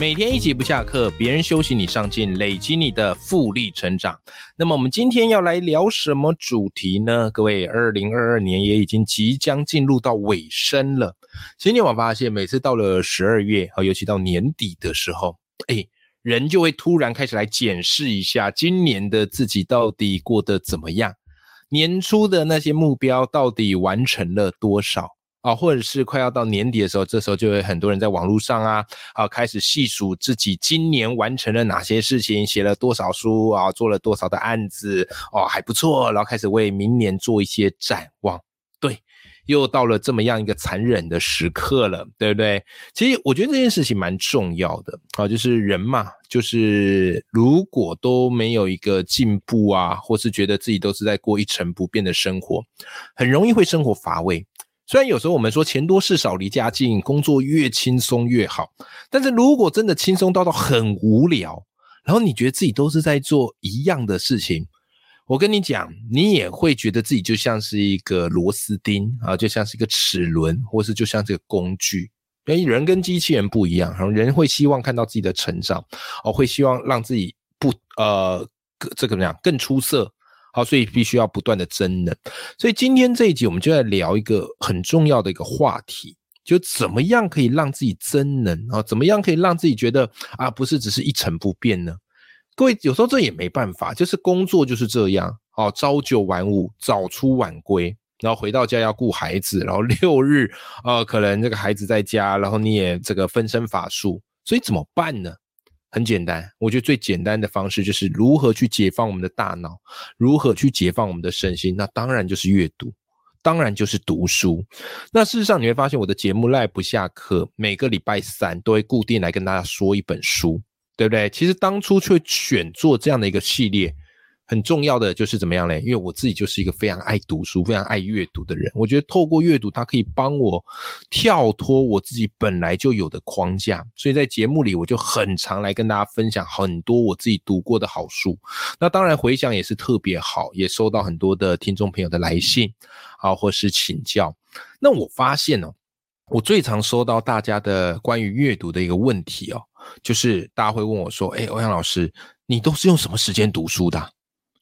每天一集不下课，别人休息你上进，累积你的复利成长。那么我们今天要来聊什么主题呢？各位，二零二二年也已经即将进入到尾声了。今天我发现，每次到了十二月啊，尤其到年底的时候，哎，人就会突然开始来检视一下今年的自己到底过得怎么样，年初的那些目标到底完成了多少。啊，或者是快要到年底的时候，这时候就会很多人在网络上啊，啊，开始细数自己今年完成了哪些事情，写了多少书啊，做了多少的案子，哦，还不错，然后开始为明年做一些展望。对，又到了这么样一个残忍的时刻了，对不对？其实我觉得这件事情蛮重要的啊，就是人嘛，就是如果都没有一个进步啊，或是觉得自己都是在过一成不变的生活，很容易会生活乏味。虽然有时候我们说钱多事少离家近，工作越轻松越好，但是如果真的轻松到到很无聊，然后你觉得自己都是在做一样的事情，我跟你讲，你也会觉得自己就像是一个螺丝钉啊，就像是一个齿轮，或是就像这个工具。因为人跟机器人不一样，然后人会希望看到自己的成长，哦，会希望让自己不呃这个怎么样更出色。好，所以必须要不断的增能。所以今天这一集，我们就在聊一个很重要的一个话题，就怎么样可以让自己增能啊？怎么样可以让自己觉得啊，不是只是一成不变呢？各位有时候这也没办法，就是工作就是这样哦，朝九晚五，早出晚归，然后回到家要顾孩子，然后六日呃，可能这个孩子在家，然后你也这个分身乏术，所以怎么办呢？很简单，我觉得最简单的方式就是如何去解放我们的大脑，如何去解放我们的身心。那当然就是阅读，当然就是读书。那事实上你会发现，我的节目赖不下课，每个礼拜三都会固定来跟大家说一本书，对不对？其实当初却选做这样的一个系列。很重要的就是怎么样嘞？因为我自己就是一个非常爱读书、非常爱阅读的人。我觉得透过阅读，它可以帮我跳脱我自己本来就有的框架。所以在节目里，我就很常来跟大家分享很多我自己读过的好书。那当然回想也是特别好，也收到很多的听众朋友的来信啊，或是请教。那我发现哦，我最常收到大家的关于阅读的一个问题哦，就是大家会问我说：“哎，欧阳老师，你都是用什么时间读书的？”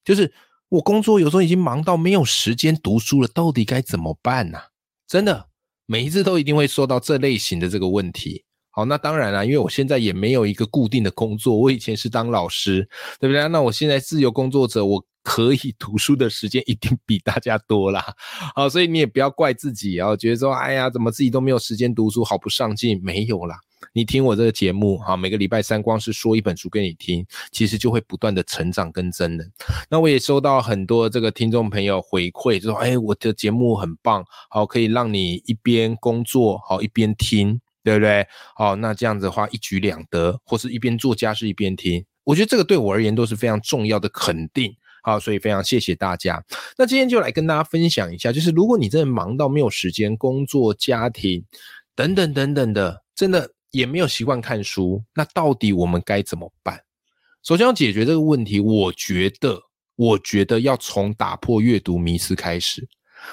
就是我工作有时候已经忙到没有时间读书了，到底该怎么办呢？真的，每一次都一定会说到这类型的这个问题。好，那当然了，因为我现在也没有一个固定的工作，我以前是当老师，对不对？那我现在自由工作者，我可以读书的时间一定比大家多啦。好，所以你也不要怪自己啊，觉得说，哎呀，怎么自己都没有时间读书，好不上进？没有啦。你听我这个节目，哈，每个礼拜三光是说一本书给你听，其实就会不断的成长跟增能。那我也收到很多这个听众朋友回馈，就说，哎，我的节目很棒，好，可以让你一边工作，好一边听，对不对？好，那这样子的话一举两得，或是一边做家事一边听，我觉得这个对我而言都是非常重要的肯定，好，所以非常谢谢大家。那今天就来跟大家分享一下，就是如果你真的忙到没有时间工作、家庭等等等等的，真的。也没有习惯看书，那到底我们该怎么办？首先要解决这个问题，我觉得，我觉得要从打破阅读迷思开始。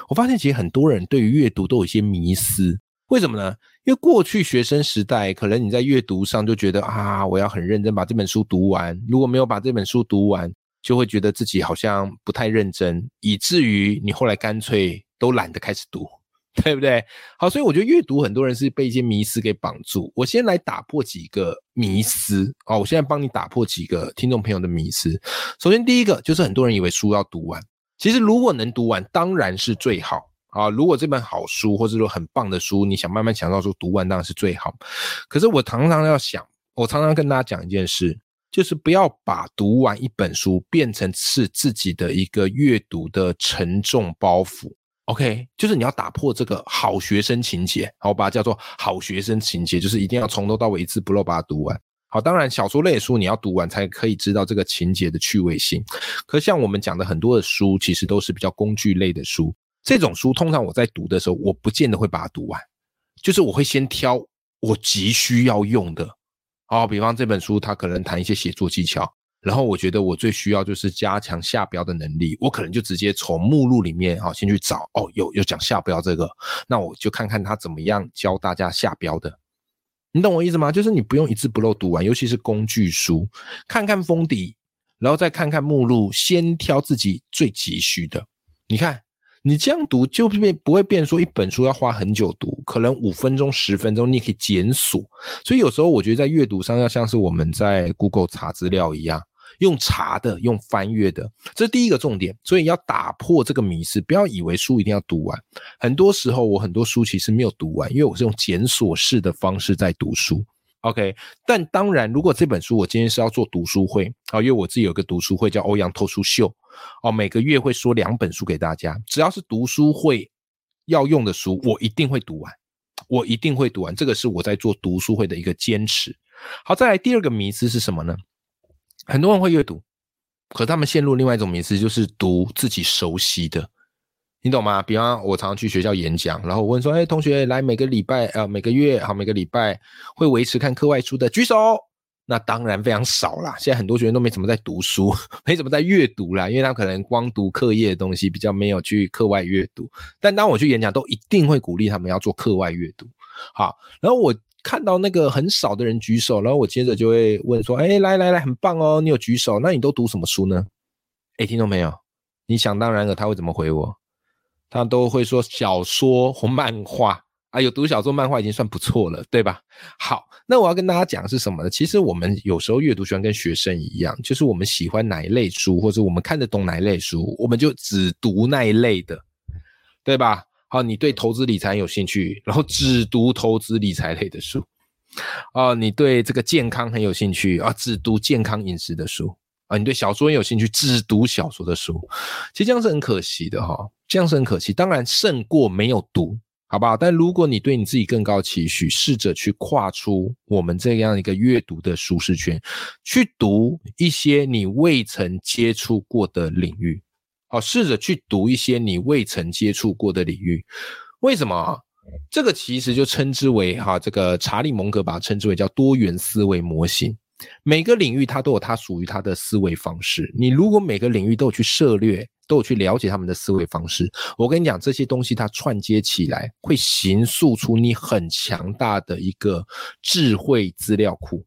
我发现其实很多人对于阅读都有一些迷思，为什么呢？因为过去学生时代，可能你在阅读上就觉得啊，我要很认真把这本书读完，如果没有把这本书读完，就会觉得自己好像不太认真，以至于你后来干脆都懒得开始读。对不对？好，所以我觉得阅读很多人是被一些迷思给绑住。我先来打破几个迷思哦，我现在帮你打破几个听众朋友的迷思。首先，第一个就是很多人以为书要读完，其实如果能读完，当然是最好啊。如果这本好书或者说很棒的书，你想慢慢想到说读完当然是最好。可是我常常要想，我常常跟大家讲一件事，就是不要把读完一本书变成是自己的一个阅读的沉重包袱。OK，就是你要打破这个好学生情节，好，把它叫做好学生情节，就是一定要从头到尾一字不漏把它读完。好，当然小说类的书你要读完才可以知道这个情节的趣味性。可像我们讲的很多的书，其实都是比较工具类的书。这种书通常我在读的时候，我不见得会把它读完，就是我会先挑我急需要用的。好，比方这本书它可能谈一些写作技巧，然后我觉得我最需要就是加强下标的能力，我可能就直接从目录里面好先去找哦，有有讲下标这个，那我就看看他怎么样教大家下标的。你懂我意思吗？就是你不用一字不漏读完，尤其是工具书，看看封底，然后再看看目录，先挑自己最急需的。你看，你这样读就变不会变说一本书要花很久读，可能五分钟、十分钟，你可以检索。所以有时候我觉得在阅读上要像是我们在 Google 查资料一样。用查的，用翻阅的，这是第一个重点。所以要打破这个迷思，不要以为书一定要读完。很多时候，我很多书其实没有读完，因为我是用检索式的方式在读书。OK，但当然，如果这本书我今天是要做读书会啊，因为我自己有个读书会叫欧阳透书秀哦，每个月会说两本书给大家。只要是读书会要用的书，我一定会读完，我一定会读完。这个是我在做读书会的一个坚持。好，再来第二个迷思是什么呢？很多人会阅读，可他们陷入另外一种迷思，就是读自己熟悉的，你懂吗？比方我常常去学校演讲，然后我问说：“哎，同学，来每个礼拜啊，每个月好，每个礼拜会维持看课外书的举手。”那当然非常少啦。现在很多学生都没怎么在读书，没怎么在阅读啦，因为他可能光读课业的东西，比较没有去课外阅读。但当我去演讲，都一定会鼓励他们要做课外阅读。好，然后我。看到那个很少的人举手，然后我接着就会问说：“哎，来来来，很棒哦，你有举手，那你都读什么书呢？”哎，听懂没有？你想当然了，他会怎么回我？他都会说小说或漫画啊，有读小说、漫画已经算不错了，对吧？好，那我要跟大家讲是什么呢？其实我们有时候阅读喜欢跟学生一样，就是我们喜欢哪一类书，或者我们看得懂哪一类书，我们就只读那一类的，对吧？啊，你对投资理财有兴趣，然后只读投资理财类的书。啊，你对这个健康很有兴趣啊，只读健康饮食的书啊。你对小说有兴趣，只读小说的书。其实这样是很可惜的哈，这样是很可惜。当然胜过没有读，好不好？但如果你对你自己更高期许，试着去跨出我们这样一个阅读的舒适圈，去读一些你未曾接触过的领域。好，试着去读一些你未曾接触过的领域。为什么？这个其实就称之为哈，这个查理蒙格把它称之为叫多元思维模型。每个领域它都有它属于它的思维方式。你如果每个领域都有去涉略，都有去了解他们的思维方式，我跟你讲，这些东西它串接起来，会形塑出你很强大的一个智慧资料库，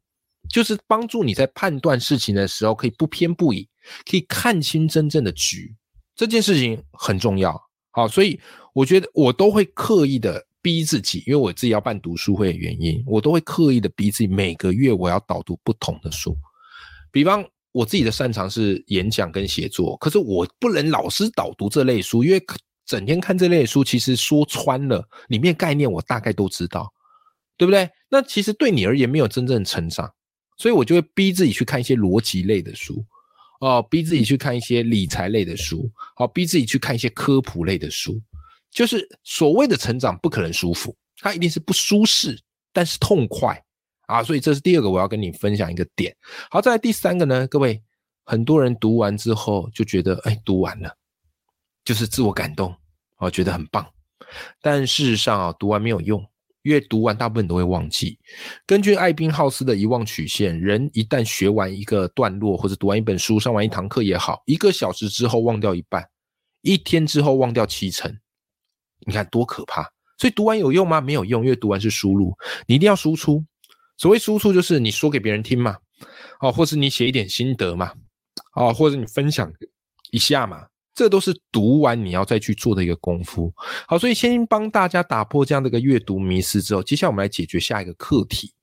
就是帮助你在判断事情的时候可以不偏不倚，可以看清真正的局。这件事情很重要，好，所以我觉得我都会刻意的逼自己，因为我自己要办读书会的原因，我都会刻意的逼自己每个月我要导读不同的书。比方我自己的擅长是演讲跟写作，可是我不能老是导读这类书，因为整天看这类书，其实说穿了里面概念我大概都知道，对不对？那其实对你而言没有真正成长，所以我就会逼自己去看一些逻辑类的书。哦，逼自己去看一些理财类的书，好，逼自己去看一些科普类的书，就是所谓的成长不可能舒服，它一定是不舒适，但是痛快啊！所以这是第二个我要跟你分享一个点。好，再来第三个呢，各位，很多人读完之后就觉得，哎，读完了，就是自我感动，哦，觉得很棒，但事实上啊，读完没有用。因为读完，大部分都会忘记。根据艾宾浩斯的遗忘曲线，人一旦学完一个段落，或者读完一本书、上完一堂课也好，一个小时之后忘掉一半，一天之后忘掉七成。你看多可怕！所以读完有用吗？没有用，因为读完是输入，你一定要输出。所谓输出，就是你说给别人听嘛，哦，或是你写一点心得嘛，哦，或者你分享一下嘛。这都是读完你要再去做的一个功夫。好，所以先帮大家打破这样的一个阅读迷失之后，接下来我们来解决下一个课题。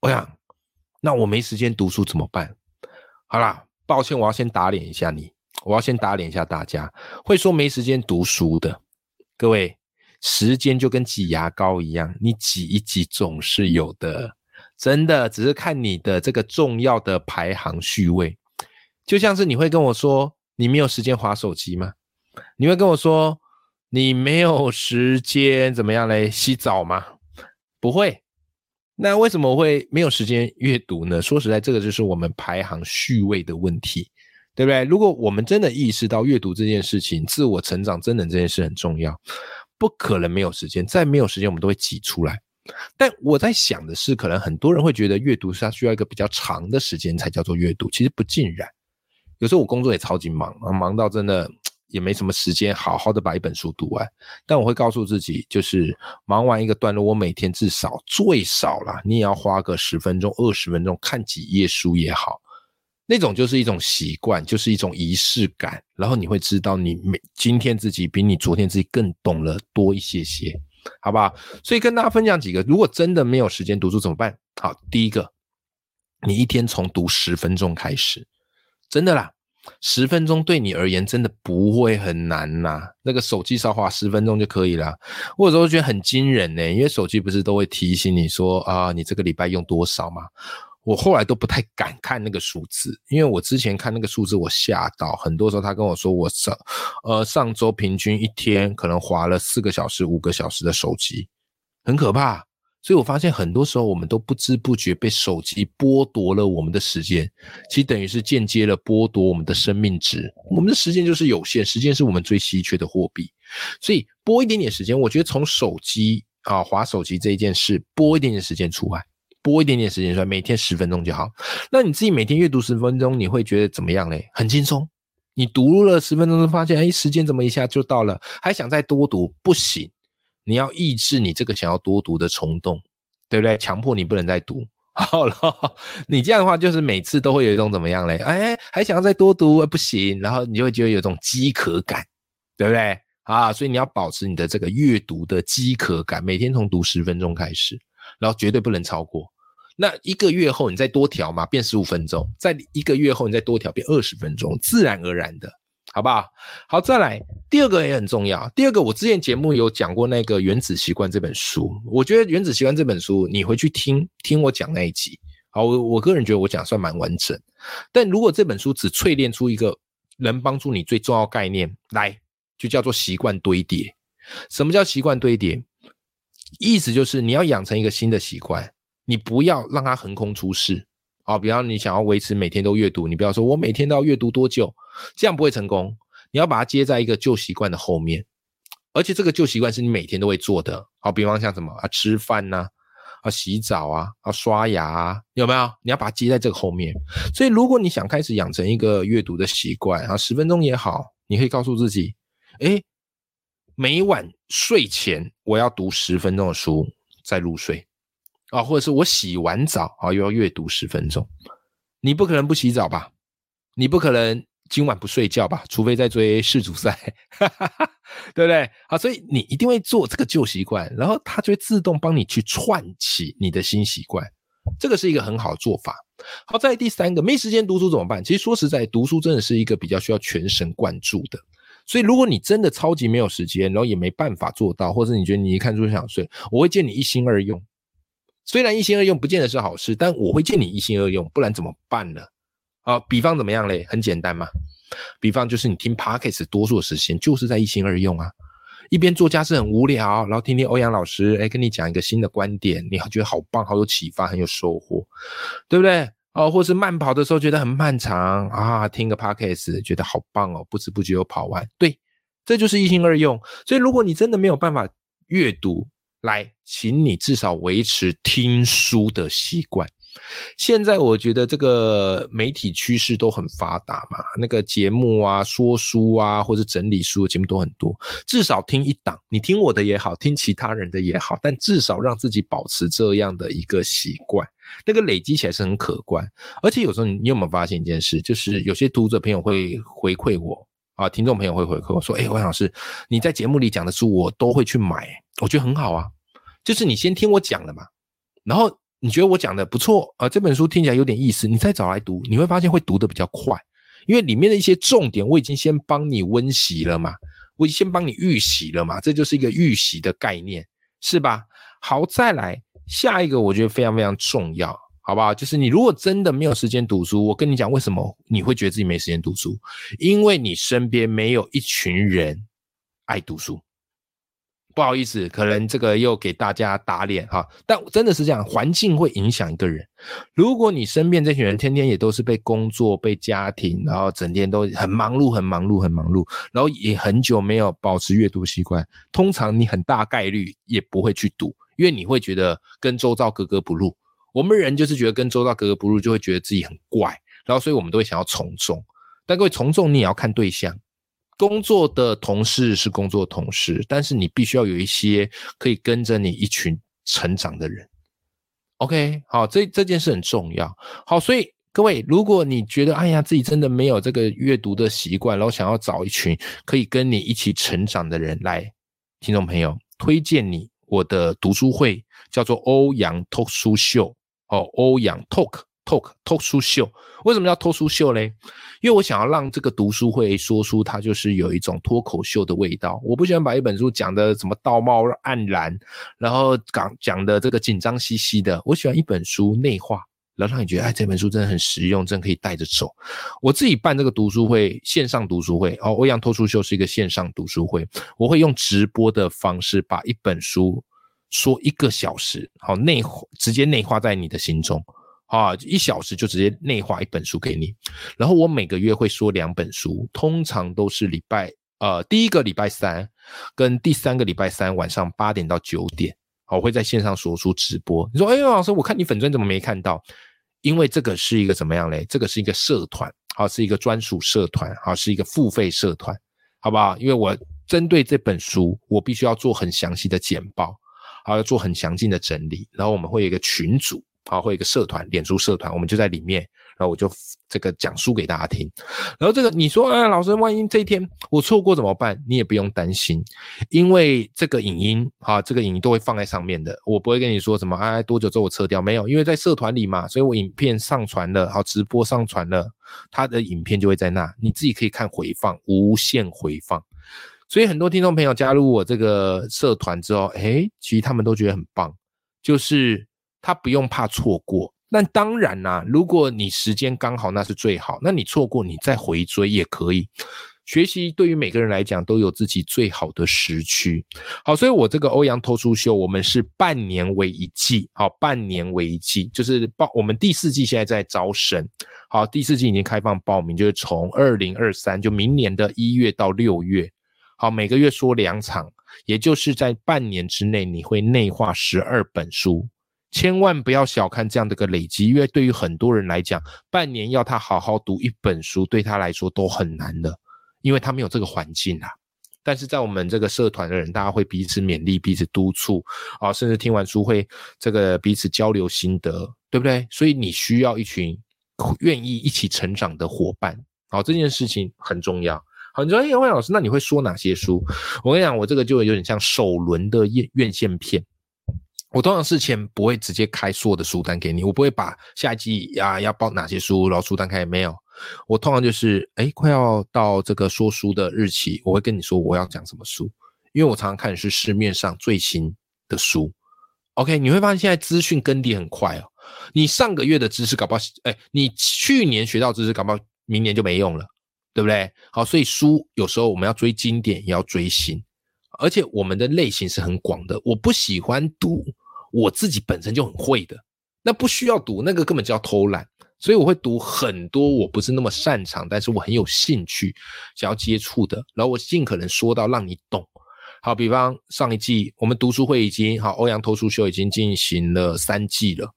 我想，那我没时间读书怎么办？好啦，抱歉，我要先打脸一下你，我要先打脸一下大家，会说没时间读书的各位，时间就跟挤牙膏一样，你挤一挤总是有的，真的，只是看你的这个重要的排行序位。就像是你会跟我说。你没有时间划手机吗？你会跟我说你没有时间怎么样嘞？洗澡吗？不会，那为什么会没有时间阅读呢？说实在，这个就是我们排行序位的问题，对不对？如果我们真的意识到阅读这件事情、自我成长、真的这件事很重要，不可能没有时间。再没有时间，我们都会挤出来。但我在想的是，可能很多人会觉得阅读是它需要一个比较长的时间才叫做阅读，其实不尽然。有时候我工作也超级忙，忙到真的。也没什么时间好好的把一本书读完，但我会告诉自己，就是忙完一个段落，我每天至少最少了，你也要花个十分钟、二十分钟看几页书也好，那种就是一种习惯，就是一种仪式感，然后你会知道你每今天自己比你昨天自己更懂了多一些些，好不好？所以跟大家分享几个，如果真的没有时间读书怎么办？好，第一个，你一天从读十分钟开始，真的啦。十分钟对你而言真的不会很难呐，那个手机少滑十分钟就可以了。我有时候觉得很惊人呢，因为手机不是都会提醒你说啊，你这个礼拜用多少吗？我后来都不太敢看那个数字，因为我之前看那个数字我吓到，很多时候他跟我说我上呃上周平均一天可能滑了四个小时、五个小时的手机，很可怕。所以我发现很多时候我们都不知不觉被手机剥夺了我们的时间，其实等于是间接了剥夺我们的生命值。我们的时间就是有限，时间是我们最稀缺的货币，所以拨一点点时间，我觉得从手机啊划手机这一件事，拨一点点时间出来，拨一点点时间出来，每天十分钟就好。那你自己每天阅读十分钟，你会觉得怎么样嘞？很轻松。你读了十分钟，发现哎，时间怎么一下就到了？还想再多读，不行。你要抑制你这个想要多读的冲动，对不对？强迫你不能再读，好了，你这样的话就是每次都会有一种怎么样嘞？哎，还想要再多读，不行，然后你就会觉得有种饥渴感，对不对？啊，所以你要保持你的这个阅读的饥渴感，每天从读十分钟开始，然后绝对不能超过。那一个月后你再多调嘛，变十五分钟；在一个月后你再多调变二十分钟，自然而然的。好不好？好，再来第二个也很重要。第二个，我之前节目有讲过那个《原子习惯》这本书。我觉得《原子习惯》这本书，你回去听听我讲那一集。好，我我个人觉得我讲算蛮完整。但如果这本书只淬炼出一个能帮助你最重要概念来，就叫做习惯堆叠。什么叫习惯堆叠？意思就是你要养成一个新的习惯，你不要让它横空出世。啊，比方你想要维持每天都阅读，你不要说我每天都要阅读多久。这样不会成功。你要把它接在一个旧习惯的后面，而且这个旧习惯是你每天都会做的。好，比方像什么啊，吃饭呐，啊，洗澡啊，啊，刷牙啊，有没有？你要把它接在这个后面。所以，如果你想开始养成一个阅读的习惯啊，十分钟也好，你可以告诉自己，哎，每晚睡前我要读十分钟的书再入睡啊，或者是我洗完澡啊又要阅读十分钟。你不可能不洗澡吧？你不可能今晚不睡觉吧？除非在追世足赛，对不对？好，所以你一定会做这个旧习惯，然后它就会自动帮你去串起你的新习惯。这个是一个很好的做法。好，在第三个，没时间读书怎么办？其实说实在，读书真的是一个比较需要全神贯注的。所以，如果你真的超级没有时间，然后也没办法做到，或者你觉得你一看书就想睡，我会建议你一心二用。虽然一心二用不见得是好事，但我会建议你一心二用，不然怎么办呢？啊，比方怎么样嘞？很简单嘛，比方就是你听 podcast 多数的时间就是在一心二用啊，一边做家事很无聊，然后听听欧阳老师哎跟你讲一个新的观点，你觉得好棒，好有启发，很有收获，对不对？哦，或是慢跑的时候觉得很漫长啊，听个 podcast 觉得好棒哦，不知不觉又跑完，对，这就是一心二用。所以如果你真的没有办法阅读，来，请你至少维持听书的习惯。现在我觉得这个媒体趋势都很发达嘛，那个节目啊、说书啊，或者整理书的节目都很多。至少听一档，你听我的也好，听其他人的也好，但至少让自己保持这样的一个习惯，那个累积起来是很可观。而且有时候你有没有发现一件事，就是有些读者朋友会回馈我啊，听众朋友会回馈我说：“哎，王老师，你在节目里讲的书我都会去买，我觉得很好啊。”就是你先听我讲了嘛，然后。你觉得我讲的不错啊？这本书听起来有点意思，你再找来读，你会发现会读的比较快，因为里面的一些重点我已经先帮你温习了嘛，我已经先帮你预习了嘛，这就是一个预习的概念，是吧？好，再来下一个，我觉得非常非常重要，好不好？就是你如果真的没有时间读书，我跟你讲，为什么你会觉得自己没时间读书？因为你身边没有一群人爱读书。不好意思，可能这个又给大家打脸哈。但真的是这样，环境会影响一个人。如果你身边这群人天天也都是被工作、被家庭，然后整天都很忙碌、很忙碌、很忙碌，然后也很久没有保持阅读习惯，通常你很大概率也不会去读，因为你会觉得跟周遭格格不入。我们人就是觉得跟周遭格格不入，就会觉得自己很怪，然后所以我们都会想要从众。但各位从众，你也要看对象。工作的同事是工作同事，但是你必须要有一些可以跟着你一群成长的人。OK，好，这这件事很重要。好，所以各位，如果你觉得哎呀自己真的没有这个阅读的习惯，然后想要找一群可以跟你一起成长的人来，听众朋友推荐你我的读书会，叫做欧阳 Talk 书秀哦，欧阳 Talk。Talk 脱书秀为什么要脱书秀嘞？因为我想要让这个读书会说书，它就是有一种脱口秀的味道。我不喜欢把一本书讲的什么道貌岸然，然后讲讲的这个紧张兮兮的。我喜欢一本书内化，然后让你觉得哎，这本书真的很实用，真可以带着走。我自己办这个读书会，线上读书会哦，欧阳脱书秀是一个线上读书会，我会用直播的方式把一本书说一个小时，好内直接内化在你的心中。啊，一小时就直接内化一本书给你，然后我每个月会说两本书，通常都是礼拜呃第一个礼拜三跟第三个礼拜三晚上八点到九点，我会在线上说书直播。你说，哎，老师，我看你粉钻怎么没看到？因为这个是一个怎么样嘞？这个是一个社团，好，是一个专属社团，好，是一个付费社团，好不好？因为我针对这本书，我必须要做很详细的简报，好，要做很详尽的整理，然后我们会有一个群组。好，会有一个社团，脸书社团，我们就在里面，然后我就这个讲书给大家听。然后这个你说，啊，老师，万一这一天我错过怎么办？你也不用担心，因为这个影音，哈，这个影音都会放在上面的，我不会跟你说什么，哎，多久之后我撤掉？没有，因为在社团里嘛，所以我影片上传了，好，直播上传了，他的影片就会在那，你自己可以看回放，无限回放。所以很多听众朋友加入我这个社团之后，哎，其实他们都觉得很棒，就是。他不用怕错过，那当然啦，如果你时间刚好，那是最好。那你错过，你再回追也可以。学习对于每个人来讲都有自己最好的时区。好，所以我这个欧阳脱书秀，我们是半年为一季，好，半年为一季，就是报我们第四季现在在招生，好，第四季已经开放报名，就是从二零二三就明年的一月到六月，好，每个月说两场，也就是在半年之内，你会内化十二本书。千万不要小看这样的个累积，因为对于很多人来讲，半年要他好好读一本书，对他来说都很难的，因为他没有这个环境啊。但是在我们这个社团的人，大家会彼此勉励、彼此督促啊，甚至听完书会这个彼此交流心得，对不对？所以你需要一群愿意一起成长的伙伴，好，这件事情很重要。好，你说，哎，魏老师，那你会说哪些书？我跟你讲，我这个就有点像首轮的院院线片。我通常事前不会直接开所有的书单给你，我不会把下一季呀要报哪些书，然后书单开没有。我通常就是哎，快要到这个说书的日期，我会跟你说我要讲什么书，因为我常常看的是市面上最新的书。OK，你会发现现在资讯更迭很快哦。你上个月的知识搞不好，哎，你去年学到知识搞不好明年就没用了，对不对？好，所以书有时候我们要追经典，也要追新，而且我们的类型是很广的。我不喜欢读。我自己本身就很会的，那不需要读，那个根本叫偷懒。所以我会读很多我不是那么擅长，但是我很有兴趣想要接触的，然后我尽可能说到让你懂。好，比方上一季我们读书会已经好，欧阳偷书秀已经进行了三季了。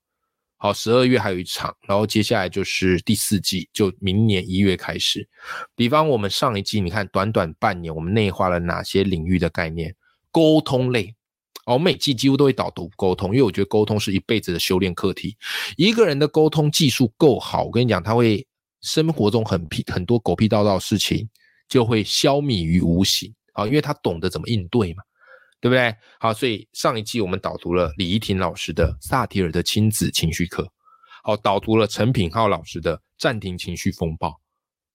好，十二月还有一场，然后接下来就是第四季，就明年一月开始。比方我们上一季，你看短短半年，我们内化了哪些领域的概念？沟通类。我每季几乎都会导读沟通，因为我觉得沟通是一辈子的修炼课题。一个人的沟通技术够好，我跟你讲，他会生活中很屁很多狗屁叨叨的事情就会消弭于无形啊，因为他懂得怎么应对嘛，对不对？好，所以上一季我们导读了李怡婷老师的萨提尔的亲子情绪课，好，导读了陈品浩老师的暂停情绪风暴。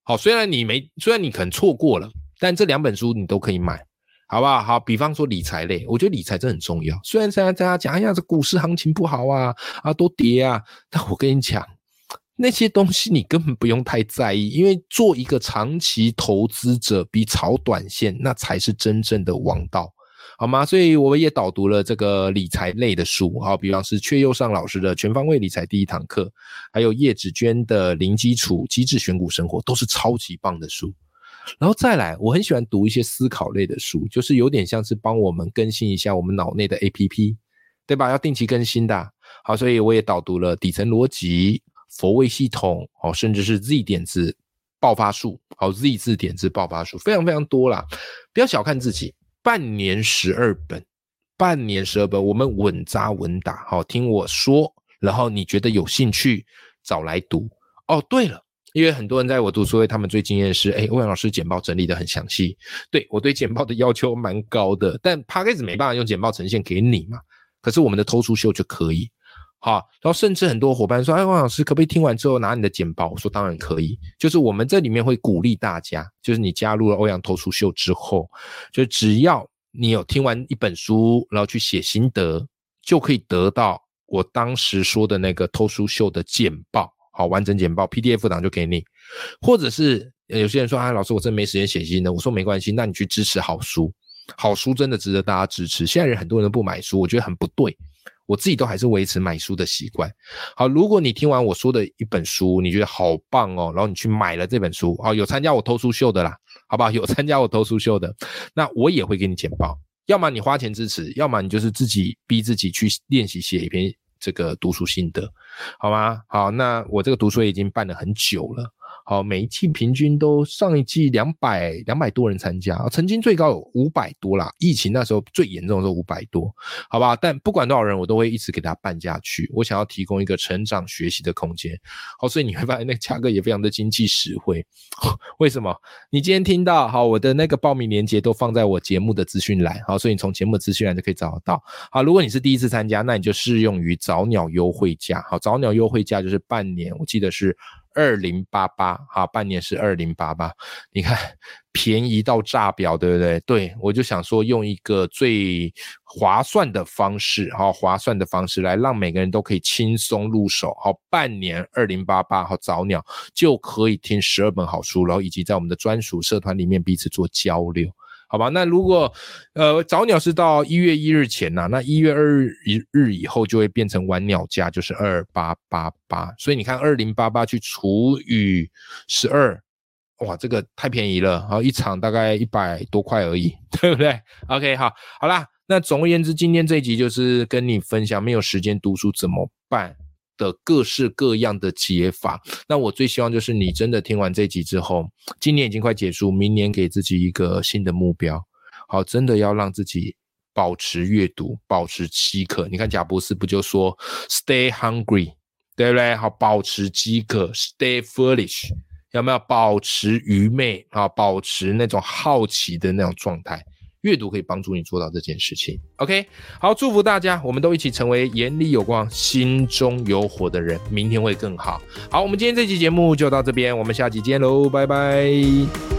好，虽然你没，虽然你可能错过了，但这两本书你都可以买。好不好？好，比方说理财类，我觉得理财真很重要。虽然现在大家讲，哎呀，这股市行情不好啊，啊，都跌啊，但我跟你讲，那些东西你根本不用太在意，因为做一个长期投资者，比炒短线那才是真正的王道。好吗？所以我们也导读了这个理财类的书，好，比方是阙佑尚老师的《全方位理财第一堂课》，还有叶子娟的《零基础机智选股生活》，都是超级棒的书。然后再来，我很喜欢读一些思考类的书，就是有点像是帮我们更新一下我们脑内的 APP，对吧？要定期更新的。好，所以我也导读了底层逻辑、佛位系统，哦，甚至是 Z 点子爆发术，好，Z 字点子爆发术，非常非常多啦。不要小看自己，半年十二本，半年十二本，我们稳扎稳打，好，听我说，然后你觉得有兴趣，找来读。哦，对了。因为很多人在我读书会，他们最惊艳的是，哎，欧阳老师简报整理的很详细。对我对简报的要求蛮高的，但 p a c k a g e 没办法用简报呈现给你嘛。可是我们的偷书秀就可以，好，然后甚至很多伙伴说，哎，欧阳老师可不可以听完之后拿你的简报？我说当然可以，就是我们这里面会鼓励大家，就是你加入了欧阳偷书秀之后，就只要你有听完一本书，然后去写心得，就可以得到我当时说的那个偷书秀的简报。好，完整简报 PDF 档就给你，或者是有些人说啊，老师我真没时间写信的。我说没关系，那你去支持好书，好书真的值得大家支持。现在人很多人都不买书，我觉得很不对，我自己都还是维持买书的习惯。好，如果你听完我说的一本书，你觉得好棒哦，然后你去买了这本书，好，有参加我偷书秀的啦，好不好？有参加我偷书秀的，那我也会给你简报。要么你花钱支持，要么你就是自己逼自己去练习写一篇。这个读书心得，好吗？好，那我这个读书已经办了很久了。好，每一季平均都上一季两百两百多人参加，曾经最高有五百多啦。疫情那时候最严重的时候五百多，好吧？但不管多少人，我都会一直给他办下去。我想要提供一个成长学习的空间。好，所以你会发现那个价格也非常的经济实惠。为什么？你今天听到好，我的那个报名链接都放在我节目的资讯栏。好，所以你从节目资讯栏就可以找得到。好，如果你是第一次参加，那你就适用于早鸟优惠价。好，早鸟优惠价就是半年，我记得是。二零八八哈，半年是二零八八，你看便宜到炸表，对不对？对我就想说，用一个最划算的方式，好划算的方式来让每个人都可以轻松入手，好半年二零八八，好早鸟就可以听十二本好书，然后以及在我们的专属社团里面彼此做交流。好吧，那如果呃早鸟是到一月一日前呐，那一月二日一日以后就会变成晚鸟价，就是二八八八。所以你看二零八八去除以十二，哇，这个太便宜了。好，一场大概一百多块而已，对不对？OK，好，好啦，那总而言之，今天这一集就是跟你分享没有时间读书怎么办。的各式各样的解法，那我最希望就是你真的听完这集之后，今年已经快结束，明年给自己一个新的目标，好，真的要让自己保持阅读，保持饥渴。你看贾博士不就说 “Stay hungry”，对不对？好，保持饥渴，“Stay foolish”，有没有？保持愚昧啊，保持那种好奇的那种状态。阅读可以帮助你做到这件事情。OK，好，祝福大家，我们都一起成为眼里有光、心中有火的人，明天会更好。好，我们今天这期节目就到这边，我们下期见喽，拜拜。